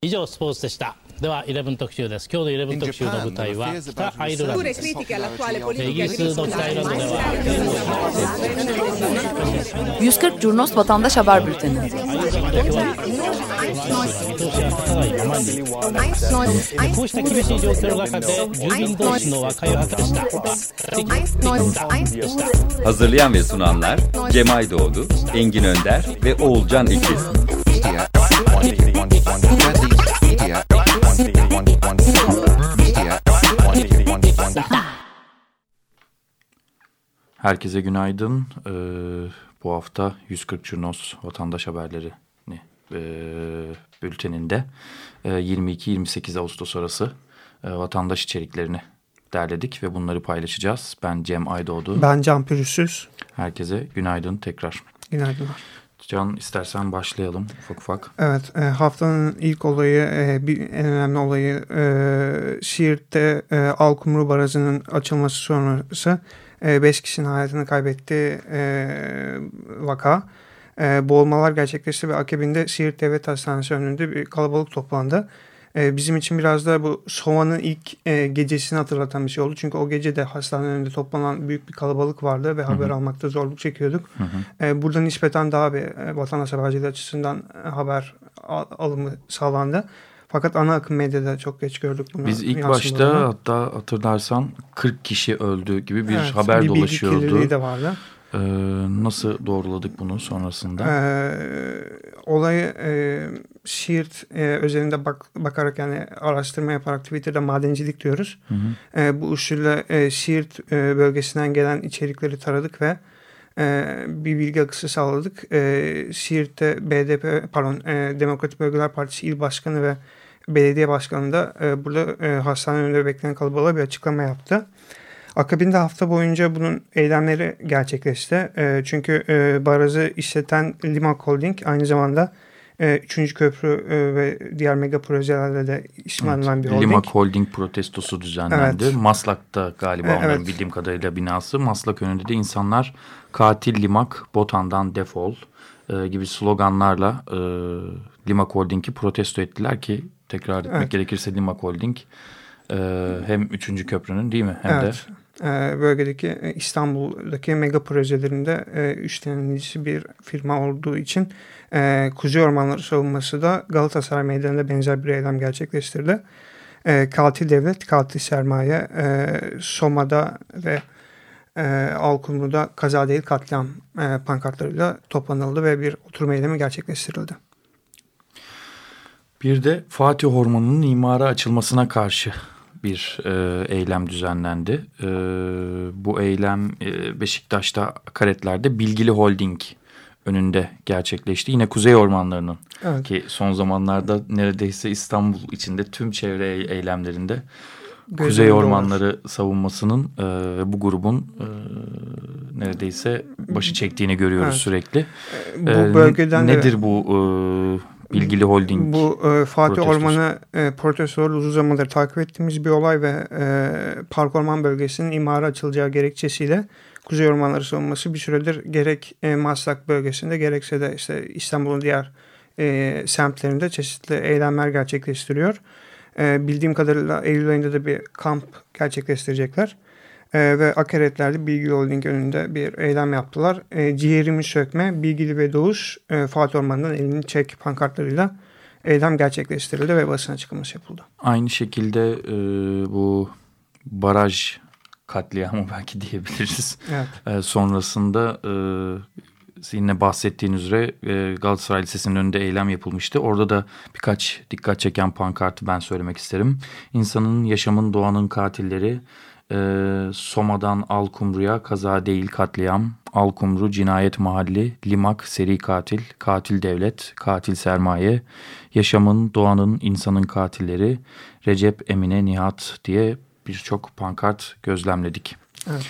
以上スポーツでしたでは11特集です今日の11特集の舞台は北アイルランドですイギリスの北アイルランドでは140 Curnos Vatandaş Haber Bülteni. Hazırlayan ve sunanlar Cemay Doğdu, Engin Önder ve Oğulcan İkiz. Herkese günaydın. Ee, bu hafta 140 Curnos Vatandaş Haberleri e, bülteninde e, 22-28 Ağustos arası e, vatandaş içeriklerini derledik ve bunları paylaşacağız. Ben Cem Aydoğdu. Ben Can Pürüzsüz. Herkese günaydın tekrar. Günaydın. Can istersen başlayalım ufak ufak. Evet e, haftanın ilk olayı e, bir en önemli olayı e, Siirt'te e, Alkumru Barajı'nın açılması sonrası 5 e, kişinin hayatını kaybettiği e, vaka. E, boğulmalar gerçekleşti ve akabinde Siirt Devlet Hastanesi önünde bir kalabalık toplandı. Bizim için biraz da bu Sova'nın ilk e, gecesini hatırlatan bir şey oldu. Çünkü o gece de hastanenin önünde toplanan büyük bir kalabalık vardı ve haber hı hı. almakta zorluk çekiyorduk. Hı hı. Burada nispeten daha bir e, vatandaş haberciliği açısından e, haber alımı sağlandı. Fakat ana akım medyada çok geç gördük bunu. Biz ilk başta hatta hatırlarsan 40 kişi öldü gibi bir evet, haber bir dolaşıyordu. Bir de vardı. Ee, nasıl doğruladık bunu sonrasında? Ee, olayı e, Siirt e, özelinde bak, bakarak yani araştırma yaparak Twitter'da madencilik diyoruz. Hı hı. E, bu usulle e, Siirt e, bölgesinden gelen içerikleri taradık ve e, bir bilgi akışı sağladık. E, Siirt'te BDP pardon e, Demokratik Bölgeler Partisi il başkanı ve belediye başkanı da e, burada e, hastane önünde bekleyen kalabalığa bir açıklama yaptı. Akabinde hafta boyunca bunun eylemleri gerçekleşti. E, çünkü e, barajı işleten Lima Holding aynı zamanda e, Üçüncü Köprü e, ve diğer mega projelerle de işlenen evet, bir holding. Lima Holding protestosu düzenlendi. Evet. Maslak'ta galiba onların evet. bildiğim kadarıyla binası. Maslak önünde de insanlar katil Limak, Botan'dan defol e, gibi sloganlarla e, Limak Holding'i protesto ettiler ki tekrar etmek evet. gerekirse Limak Holding e, hem üçüncü köprünün değil mi hem evet. de bölgedeki e, İstanbul'daki mega projelerinde e, üstlenicisi bir firma olduğu için e, Kuzey Ormanları savunması da Galatasaray Meydanı'nda benzer bir eylem gerçekleştirdi. Katil devlet, katil sermaye Soma'da ve Alkumlu'da kaza değil katliam pankartlarıyla toplanıldı ve bir oturma eylemi gerçekleştirildi. Bir de Fatih Ormanı'nın imara açılmasına karşı bir e, eylem düzenlendi. E, bu eylem e, Beşiktaş'ta Karetler'de Bilgili Holding önünde gerçekleşti. Yine Kuzey Ormanları'nın evet. ki son zamanlarda neredeyse İstanbul içinde tüm çevre eylemlerinde Gözüm Kuzey Ormanları olur. savunmasının e, ve bu grubun e, neredeyse başı çektiğini görüyoruz evet. sürekli. E, bu e, bölgeden nedir de... bu e, bilgili holding Bu e, Fatih protestosu. Ormanı e, protestoları uzun zamandır takip ettiğimiz bir olay ve e, Park Orman Bölgesi'nin imara açılacağı gerekçesiyle Kuzey Ormanları savunması bir süredir gerek e, Maslak bölgesinde gerekse de işte İstanbul'un diğer e, semtlerinde çeşitli eylemler gerçekleştiriyor. E, bildiğim kadarıyla Eylül ayında da bir kamp gerçekleştirecekler e, ve Akaretler'de Bilgili Holding önünde bir eylem yaptılar. E, ciğerimi sökme, Bilgili ve Doğuş e, Fatih Orman'dan elini çek pankartlarıyla eylem gerçekleştirildi ve basın açıklaması yapıldı. Aynı şekilde e, bu baraj katliamı belki diyebiliriz. Evet. E, sonrasında e, yine bahsettiğin üzere e, Galatasaray Lisesi'nin önünde eylem yapılmıştı. Orada da birkaç dikkat çeken pankartı ben söylemek isterim. İnsanın, yaşamın, doğanın katilleri e, Soma'dan Alkumru'ya kaza değil katliam, Alkumru cinayet mahalli, Limak seri katil, katil devlet, katil sermaye, yaşamın, doğanın, insanın katilleri, Recep, Emine, Nihat diye birçok pankart gözlemledik. Evet.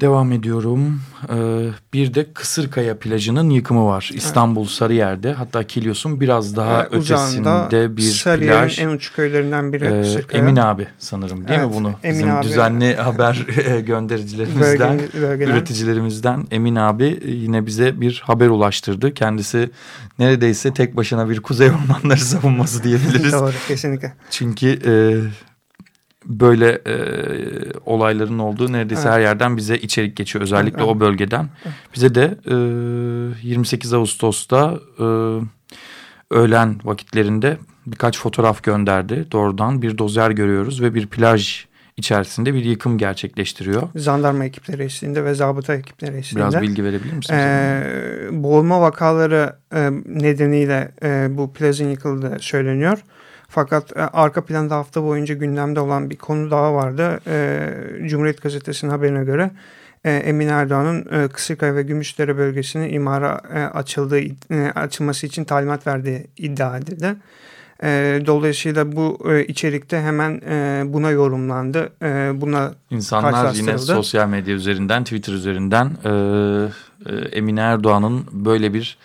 Devam ediyorum. Ee, bir de Kısırkaya plajının yıkımı var. İstanbul evet. Sarıyer'de. Hatta Kilyos'un biraz daha evet, ötesinde bir Sarıyer'in plaj. en uç köylerinden biri ee, Kısırkaya. Emin abi sanırım değil evet, mi bunu? Emin Bizim abi. düzenli haber göndericilerimizden, Bölgen, üreticilerimizden Emin abi yine bize bir haber ulaştırdı. Kendisi neredeyse tek başına bir kuzey ormanları savunması diyebiliriz. Doğru kesinlikle. Çünkü... E, böyle e, olayların olduğu neredeyse evet. her yerden bize içerik geçiyor. Özellikle evet. o bölgeden. Bize de e, 28 Ağustos'ta e, öğlen vakitlerinde birkaç fotoğraf gönderdi. Doğrudan bir dozer görüyoruz ve bir plaj içerisinde bir yıkım gerçekleştiriyor. Zandarma ekipleri eşliğinde ve zabıta ekipleri eşliğinde. Biraz bilgi verebilir misiniz? Ee, boğulma vakaları e, nedeniyle e, bu plajın yıkıldığı söyleniyor. Fakat e, arka planda hafta boyunca gündemde olan bir konu daha vardı. E, Cumhuriyet Gazetesi'nin haberine göre e, Emin Erdoğan'ın e, Kısırkaya ve Gümüşdere bölgesini imara e, açıldığı, e, açılması için talimat verdiği iddia edildi. E, dolayısıyla bu e, içerikte hemen e, buna yorumlandı. E, buna İnsanlar yine sosyal medya üzerinden, Twitter üzerinden e, e, Emine Erdoğan'ın böyle bir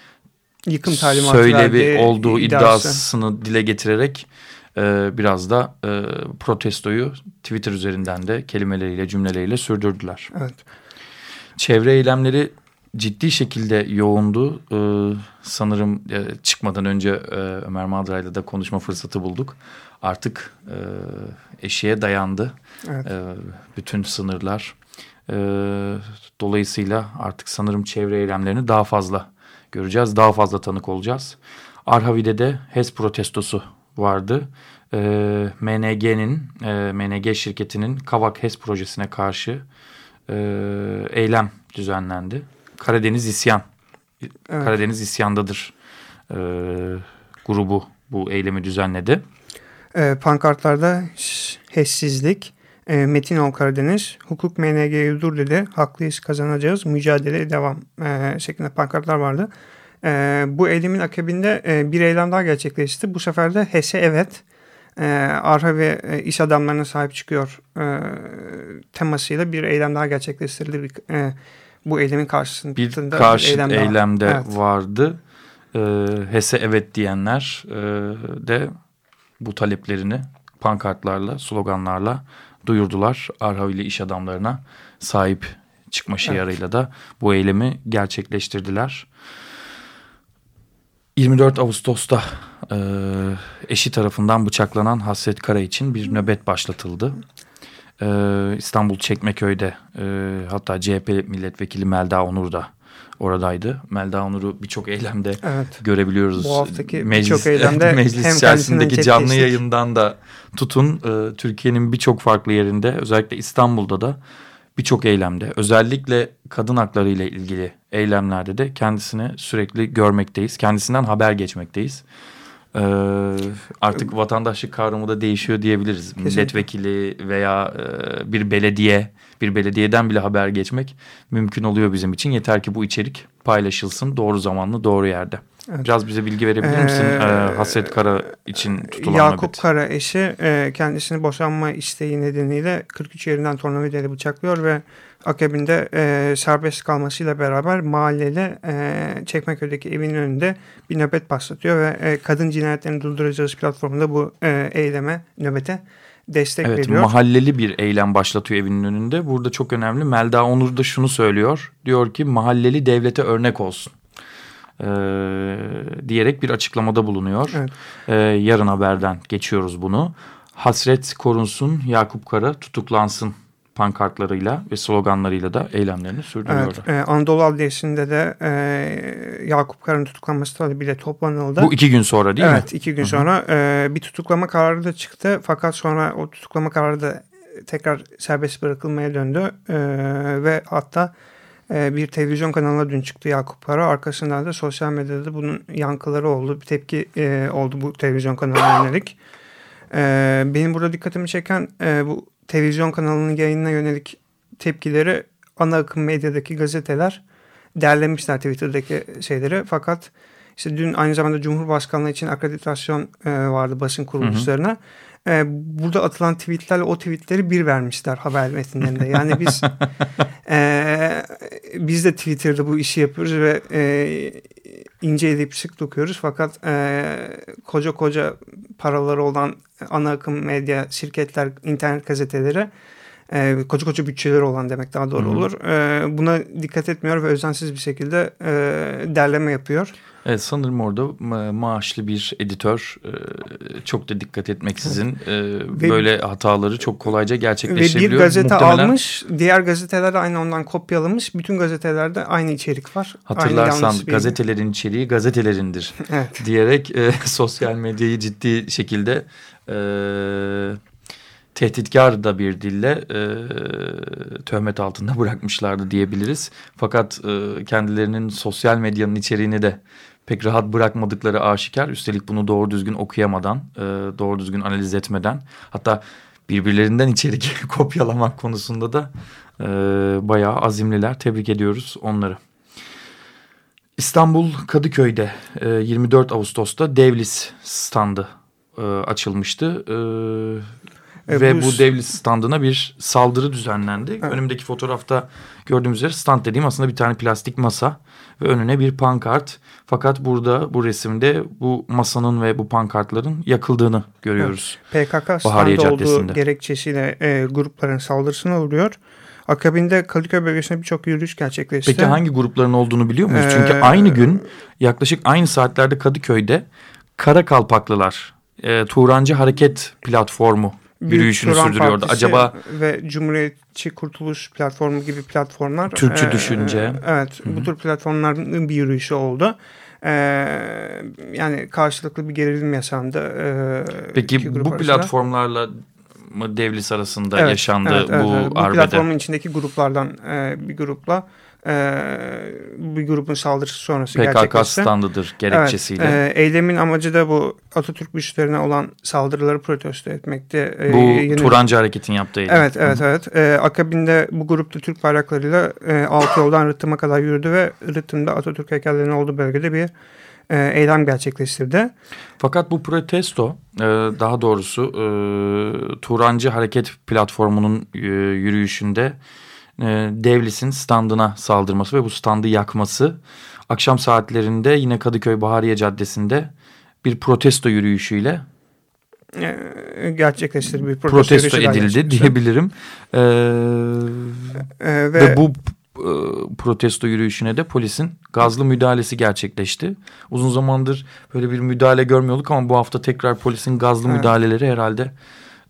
yıkım talimatı söylevi olduğu iddiası. iddiasını dile getirerek e, biraz da e, protestoyu Twitter üzerinden de kelimeleriyle cümleleriyle sürdürdüler. Evet. Çevre eylemleri ciddi şekilde yoğundu. Ee, sanırım e, çıkmadan önce e, Ömer Madra'yla da konuşma fırsatı bulduk. Artık e, eşiğe dayandı evet. e, bütün sınırlar. E, dolayısıyla artık sanırım çevre eylemlerini daha fazla göreceğiz. Daha fazla tanık olacağız. Arhavi'de de HES protestosu vardı. E, MNG'nin, e, MNG şirketinin Kavak HES projesine karşı e, eylem düzenlendi. Karadeniz İsyan, evet. Karadeniz İsyan'dadır e, grubu bu eylemi düzenledi. E, pankartlarda HES'sizlik, e, Metin Ol Karadeniz, hukuk MNG'yi dur dedi, haklıyız kazanacağız, mücadele devam e, şeklinde pankartlar vardı. E, bu eylemin akabinde e, bir eylem daha gerçekleşti. Bu sefer de HES'e evet, e, arha ve e, iş adamlarına sahip çıkıyor e, temasıyla bir eylem daha gerçekleştirildi. Bir, e, bu eylemin karşısında bir karşı bir eylem eylemde evet. vardı. E, HES'e evet diyenler e, de bu taleplerini pankartlarla, sloganlarla duyurdular. Arhavili iş adamlarına sahip çıkma şiarıyla evet. da bu eylemi gerçekleştirdiler. 24 Ağustos'ta e, eşi tarafından bıçaklanan Hasret Kara için bir nöbet başlatıldı. E, İstanbul Çekmeköy'de e, hatta CHP milletvekili Melda Onur da oradaydı. Melda Onur'u birçok eylemde evet. görebiliyoruz. Bu haftaki birçok eylemde meclis içerisindeki canlı yayından da tutun e, Türkiye'nin birçok farklı yerinde özellikle İstanbul'da da birçok eylemde özellikle kadın hakları ile ilgili eylemlerde de kendisini sürekli görmekteyiz. Kendisinden haber geçmekteyiz. Ee, artık vatandaşlık kavramı da değişiyor diyebiliriz. Kesinlikle. Milletvekili veya e, bir belediye, bir belediyeden bile haber geçmek mümkün oluyor bizim için. Yeter ki bu içerik paylaşılsın doğru zamanlı doğru yerde. Evet. Biraz bize bilgi verebilir misin ee, Hasret Kara için tutulan Yakup nöbet? Kara eşi e, kendisini boşanma isteği nedeniyle 43 yerinden tornavidayla bıçaklıyor ve akabinde e, serbest kalmasıyla beraber mahallede e, Çekmeköy'deki evinin önünde bir nöbet başlatıyor ve e, kadın cinayetlerini durduracağız platformunda bu e, eyleme, nöbete destek evet, veriyor. Mahalleli bir eylem başlatıyor evinin önünde. Burada çok önemli. Melda Onur da şunu söylüyor. Diyor ki mahalleli devlete örnek olsun. Ee, diyerek bir açıklamada bulunuyor. Evet. Ee, yarın haberden geçiyoruz bunu. Hasret korunsun, Yakup Kara tutuklansın pankartlarıyla ve sloganlarıyla da eylemlerini sürdürüyorlar. Evet, e, Anadolu Adliyesi'nde de e, Yakup Kara'nın tutuklanması talebiyle toplanıldı. Bu iki gün sonra değil evet, mi? Evet iki gün Hı -hı. sonra e, bir tutuklama kararı da çıktı. Fakat sonra o tutuklama kararı da tekrar serbest bırakılmaya döndü. E, ve hatta e, bir televizyon kanalına dün çıktı Yakup Kara. Arkasından da sosyal medyada bunun yankıları oldu. Bir tepki e, oldu bu televizyon kanalına yönelik. E, benim burada dikkatimi çeken e, bu televizyon kanalının yayınına yönelik tepkileri ana akım medyadaki gazeteler derlemişler Twitter'daki şeyleri. Fakat İşte dün aynı zamanda Cumhurbaşkanlığı için akreditasyon e, vardı basın kuruluşlarına. Hı hı e, burada atılan tweetlerle o tweetleri bir vermişler haber metinlerinde. Yani biz e, biz de Twitter'da bu işi yapıyoruz ve e, ince edip sık dokuyoruz. Fakat e, koca koca paraları olan ana akım medya şirketler, internet gazeteleri e, koca koca bütçeleri olan demek daha doğru Hı -hı. olur. E, buna dikkat etmiyor ve özensiz bir şekilde e, derleme yapıyor. Evet sanırım orada maaşlı bir editör e, çok da dikkat etmeksizin e, böyle hataları çok kolayca gerçekleşebiliyor. Ve bir gazete Muhtemelen... almış, diğer gazeteler aynı ondan kopyalamış. Bütün gazetelerde aynı içerik var. Hatırlarsan gazetelerin bir... içeriği gazetelerindir evet. diyerek e, sosyal medyayı ciddi şekilde e, tehditkar da bir dille e, töhmet altında bırakmışlardı diyebiliriz. Fakat e, kendilerinin sosyal medyanın içeriğini de pek rahat bırakmadıkları aşikar. Üstelik bunu doğru düzgün okuyamadan, e, doğru düzgün analiz etmeden hatta birbirlerinden içerik kopyalamak konusunda da e, bayağı azimliler. Tebrik ediyoruz onları. İstanbul Kadıköy'de e, 24 Ağustos'ta Devlis standı e, açılmıştı. E, e, Ve bu, bu devlet standına bir saldırı düzenlendi. Evet. Önümdeki fotoğrafta gördüğümüz üzere stand dediğim aslında bir tane plastik masa ve önüne bir pankart. Fakat burada bu resimde bu masanın ve bu pankartların yakıldığını görüyoruz. Evet. PKK standı olduğu gerekçesiyle e, grupların saldırısına uğruyor. Akabinde Kadıköy bölgesinde birçok yürüyüş gerçekleşti. Peki hangi grupların olduğunu biliyor muyuz? Ee, Çünkü aynı gün yaklaşık aynı saatlerde Kadıköy'de Karakalpaklılar, e, Turancı Hareket Platformu yürüyüşünü sürdürüyordu. Partisi Acaba ve Cumhuriyetçi Kurtuluş Platformu gibi platformlar Türkçü e, düşünce. Evet, Hı -hı. bu tür platformların bir yürüyüşü oldu. E, yani karşılıklı bir gerilim yaşandı. E, Peki bu arasında. platformlarla mı Devlis arasında evet, yaşandı evet, bu evet, Bu arbede? platformun içindeki gruplardan e, bir grupla e, bir grubun saldırısı sonrası PKK gerçekleşti. PKK standıdır gerekçesiyle. Evet, eylemin amacı da bu Atatürk güçlerine olan saldırıları protesto etmekti. E, bu yeni... Turancı Hareket'in yaptığı eylem. Evet, evet, Hı evet. E, akabinde bu grupta Türk bayraklarıyla e, alt yoldan Rıhtım'a kadar yürüdü ve Rıhtım'da Atatürk heykellerinin olduğu bölgede bir e, eylem gerçekleştirdi. Fakat bu protesto e, daha doğrusu e, Turancı Hareket platformunun e, yürüyüşünde e, Devlis'in standına saldırması ve bu standı yakması akşam saatlerinde yine Kadıköy Bahariye Caddesi'nde bir protesto yürüyüşüyle e, gerçekleştirildi. Bir protesto, protesto edildi diyebilirim. Ee, e, ve, ve bu e, protesto yürüyüşüne de polisin gazlı müdahalesi gerçekleşti. Uzun zamandır böyle bir müdahale görmüyorduk ama bu hafta tekrar polisin gazlı evet. müdahaleleri herhalde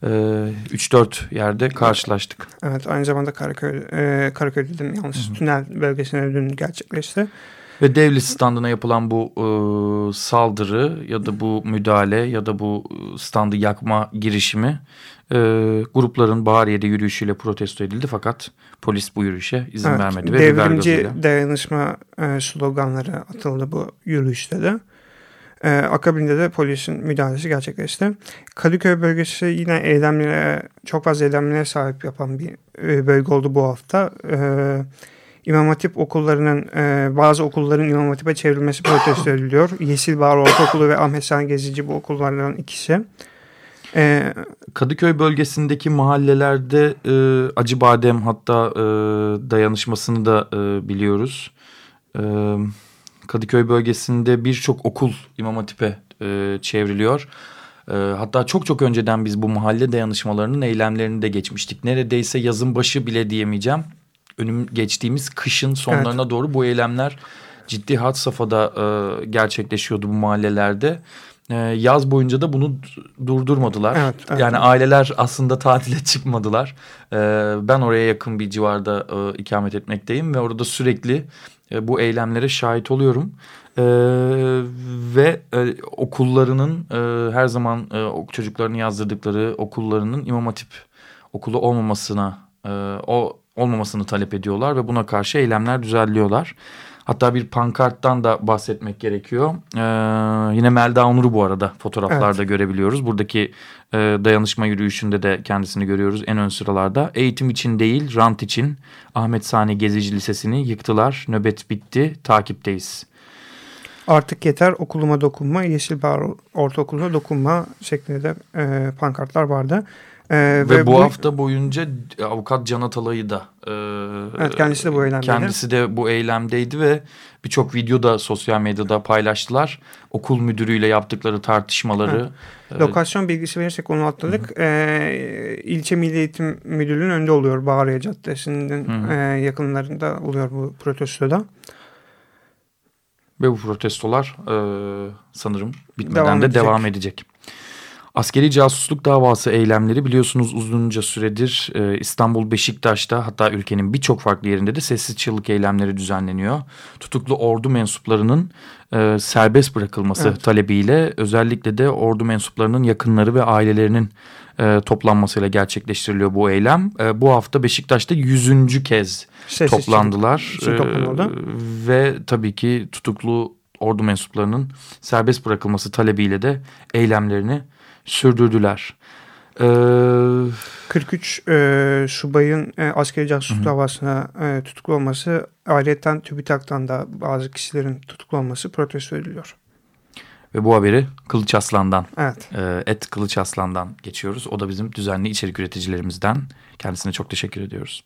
3-4 e, yerde karşılaştık. Evet aynı zamanda Karaköy, e, Karaköy dedim yanlış Hı -hı. tünel bölgesine dün gerçekleşti. Ve devlet standına yapılan bu e, saldırı ya da bu müdahale ya da bu standı yakma girişimi e, grupların Bahariye'de yürüyüşüyle protesto edildi. Fakat polis bu yürüyüşe izin evet, vermedi. Ve devrimci dayanışma e, sloganları atıldı bu yürüyüşte de. E, akabinde de polisin müdahalesi gerçekleşti. Kadıköy bölgesi yine eylemlere, çok fazla eylemlere sahip yapan bir e, bölge oldu bu hafta. E, İmam Hatip okullarının, e, bazı okulların İmam Hatip'e çevrilmesi protesto ediliyor. Yeşil Bağır Ortaokulu ve Ahmet Sani Gezici bu okullardan ikisi. Ee, Kadıköy bölgesindeki mahallelerde e, Acıbadem hatta e, dayanışmasını da e, biliyoruz. E, Kadıköy bölgesinde birçok okul İmam Hatip'e e, çevriliyor. E, hatta çok çok önceden biz bu mahalle dayanışmalarının eylemlerini de geçmiştik. Neredeyse yazın başı bile diyemeyeceğim. Önüm geçtiğimiz kışın sonlarına evet. doğru bu eylemler ciddi hat safhada e, gerçekleşiyordu bu mahallelerde. E, yaz boyunca da bunu durdurmadılar. Evet, evet. Yani aileler aslında tatile çıkmadılar. E, ben oraya yakın bir civarda e, ikamet etmekteyim ve orada sürekli e, bu eylemlere şahit oluyorum. E, ve e, okullarının e, her zaman e, çocuklarını yazdırdıkları okullarının İmam Hatip okulu olmamasına e, o olmamasını talep ediyorlar ve buna karşı eylemler düzenliyorlar. Hatta bir pankarttan da bahsetmek gerekiyor. Ee, yine Melda Onur'u bu arada fotoğraflarda evet. görebiliyoruz. Buradaki e, dayanışma yürüyüşünde de kendisini görüyoruz en ön sıralarda. Eğitim için değil rant için Ahmet Sani Gezici Lisesi'ni yıktılar. Nöbet bitti takipteyiz. Artık yeter okuluma dokunma, Yeşilbağ Ortaokulu'na dokunma şeklinde de e, pankartlar vardı. Ee, ve, ve bu, bu hafta boyunca avukat Can Atalay'ı da e, evet, kendisi de bu eylemdeydi. Kendisi de bu eylemdeydi ve birçok video da sosyal medyada paylaştılar. Okul müdürüyle yaptıkları tartışmaları. Evet. Lokasyon bilgisi verirsek onu atladık. Ee, ilçe Milli Eğitim Müdürlüğü'nün önünde oluyor. Bağrıya Caddesi'nin e, yakınlarında oluyor bu protestoda. Ve bu protestolar e, sanırım bitmeden devam de edecek. devam edecek. Askeri casusluk davası eylemleri biliyorsunuz uzunca süredir e, İstanbul Beşiktaş'ta hatta ülkenin birçok farklı yerinde de sessiz çığlık eylemleri düzenleniyor. Tutuklu ordu mensuplarının e, serbest bırakılması evet. talebiyle özellikle de ordu mensuplarının yakınları ve ailelerinin e, toplanmasıyla gerçekleştiriliyor bu eylem. E, bu hafta Beşiktaş'ta yüzüncü kez sessiz toplandılar. E, ve tabii ki tutuklu ordu mensuplarının serbest bırakılması talebiyle de eylemlerini sürdürdüler. Ee, 43 e, subayın e, askeri casus hı. davasına e, tutuklu olması ayrıca TÜBİTAK'tan da bazı kişilerin tutuklu olması protesto ediliyor. Ve bu haberi Kılıç Aslan'dan, evet. e, Et Kılıç Aslan'dan geçiyoruz. O da bizim düzenli içerik üreticilerimizden. Kendisine çok teşekkür ediyoruz.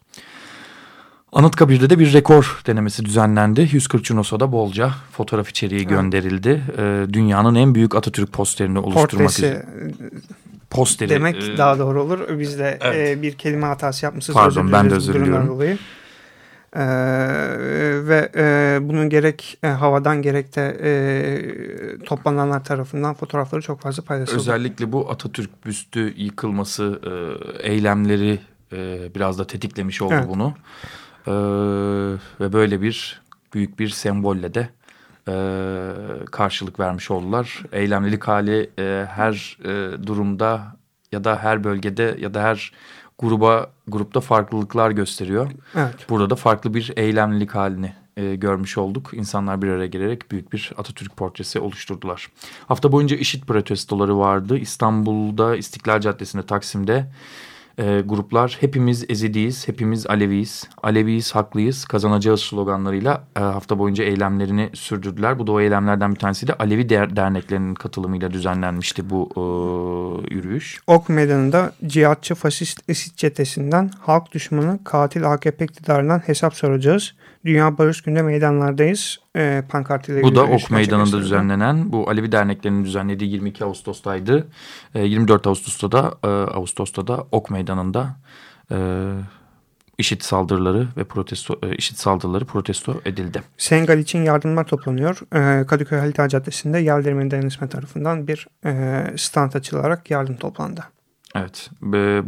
Anıtkabir'de de bir rekor denemesi düzenlendi. 140 Cunosa'da bolca fotoğraf içeriği evet. gönderildi. Ee, dünyanın en büyük Atatürk posterini oluşturmak Portresi, üzere. Posteri. Demek e, daha doğru olur. Biz de evet. e, bir kelime hatası yapmışız. Pardon ben de özür diliyorum. Dolayı. Ee, ve e, bunun gerek e, havadan gerek de e, toplananlar tarafından fotoğrafları çok fazla paylaşıldı. Özellikle bu Atatürk büstü yıkılması e, eylemleri e, biraz da tetiklemiş oldu evet. bunu. Ee, ve böyle bir büyük bir sembolle de e, karşılık vermiş oldular. Eylemlilik hali e, her e, durumda ya da her bölgede ya da her gruba grupta farklılıklar gösteriyor. Evet. Burada da farklı bir eylemlilik halini e, görmüş olduk. İnsanlar bir araya gelerek büyük bir Atatürk portresi oluşturdular. Hafta boyunca işit protestoları vardı. İstanbul'da İstiklal Caddesi'nde Taksim'de e, gruplar hepimiz Ezidiyiz, hepimiz Aleviyiz, Aleviyiz, haklıyız, kazanacağız sloganlarıyla e, hafta boyunca eylemlerini sürdürdüler. Bu da o eylemlerden bir tanesi de Alevi der derneklerinin katılımıyla düzenlenmişti bu e, yürüyüş. Ok Meydanı'nda cihatçı faşist ISİD çetesinden halk düşmanı katil AKP iktidarından hesap soracağız. Dünya Barış Günü'nde meydanlardayız. E, pankartıyla Bu da Ok Meydanı'nda düzenlenen bu Alevi derneklerinin düzenlediği 22 Ağustos'taydı. E, 24 Ağustos'ta da e, Ağustos'ta da Ok Meydanı'nda e, işit saldırıları ve protesto e, işit saldırıları protesto edildi. Sengal için yardımlar toplanıyor. E, Kadıköy Halit Caddesi'nde Yeldirmen Dayanışma tarafından bir e, stand açılarak yardım toplandı. Evet.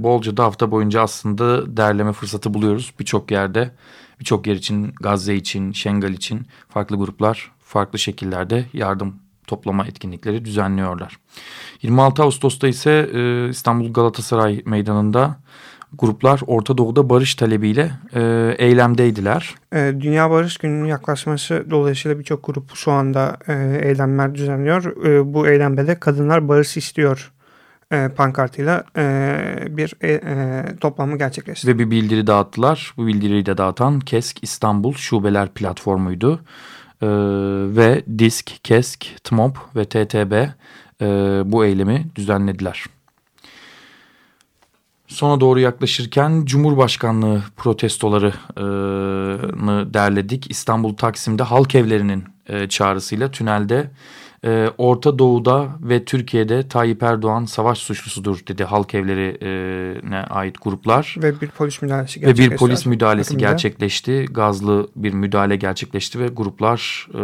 Bolca da hafta boyunca aslında derleme fırsatı buluyoruz. Birçok yerde Birçok yer için, Gazze için, Şengal için farklı gruplar farklı şekillerde yardım toplama etkinlikleri düzenliyorlar. 26 Ağustos'ta ise e, İstanbul Galatasaray Meydanı'nda gruplar Orta Doğu'da barış talebiyle e, eylemdeydiler. E, Dünya Barış Günü'nün yaklaşması dolayısıyla birçok grup şu anda eylemler düzenliyor. Bu eylemde de kadınlar barış istiyor e, pankartıyla e, bir e, e, gerçekleşti. Ve bir bildiri dağıttılar. Bu bildiriyi de dağıtan KESK İstanbul Şubeler Platformu'ydu. E, ve DISK, KESK, TMOB ve TTB e, bu eylemi düzenlediler. Sona doğru yaklaşırken Cumhurbaşkanlığı protestolarını derledik. İstanbul Taksim'de halk evlerinin e, çağrısıyla tünelde e, Orta Doğu'da ve Türkiye'de Tayyip Erdoğan savaş suçlusudur dedi halk evlerine ait gruplar. Ve bir polis müdahalesi gerçekleşti. Ve bir polis müdahalesi gerçekleşti. Gazlı bir müdahale gerçekleşti ve gruplar e,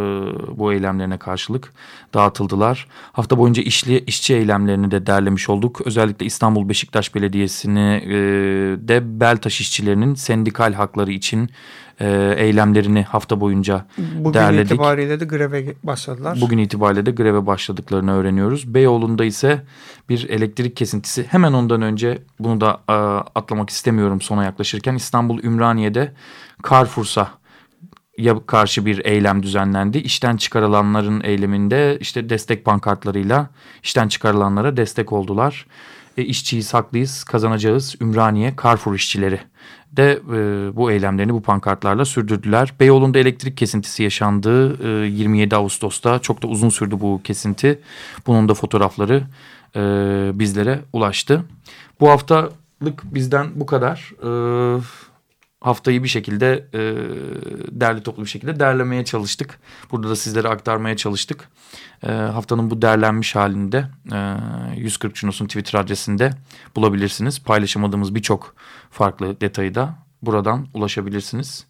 bu eylemlerine karşılık dağıtıldılar. Hafta boyunca işli, işçi eylemlerini de derlemiş olduk. Özellikle İstanbul Beşiktaş Belediyesi'ni e, de Beltaş işçilerinin sendikal hakları için e, eylemlerini hafta boyunca Bugün derledik. Bugün itibariyle de greve başladılar. Bugün itibariyle de greve başladıklarını öğreniyoruz. Beyoğlu'nda ise bir elektrik kesintisi hemen ondan önce bunu da e, atlamak istemiyorum sona yaklaşırken İstanbul Ümraniye'de Carrefour'sa ya karşı bir eylem düzenlendi. İşten çıkarılanların eyleminde işte destek pankartlarıyla işten çıkarılanlara destek oldular. E, işçiyiz, haklıyız, kazanacağız, Ümraniye, Carrefour işçileri de e, bu eylemlerini bu pankartlarla sürdürdüler. Beyoğlu'nda elektrik kesintisi yaşandı e, 27 Ağustos'ta. Çok da uzun sürdü bu kesinti. Bunun da fotoğrafları e, bizlere ulaştı. Bu haftalık bizden bu kadar. E, haftayı bir şekilde e, derli toplu bir şekilde derlemeye çalıştık. Burada da sizlere aktarmaya çalıştık. E, haftanın bu derlenmiş halinde e, 140 Cunos'un Twitter adresinde bulabilirsiniz. Paylaşamadığımız birçok farklı detayı da buradan ulaşabilirsiniz.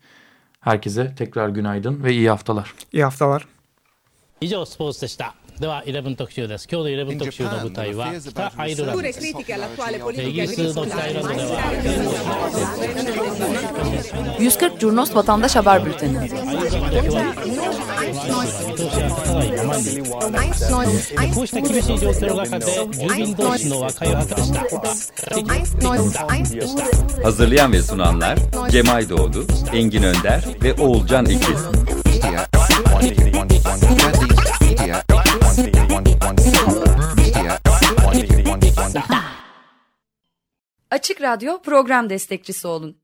Herkese tekrar günaydın ve iyi haftalar. İyi haftalar. 以上スポーツでしたでは11特集です今日の11特集の舞台は北アイルランドですイギリスの北アイルランドでは 140 Curnos Vatandaş Haber Bülteni. Hazırlayan ve sunanlar Cemay Doğdu, Engin Önder ve Oğulcan İkiz. Açık Radyo program destekçisi olun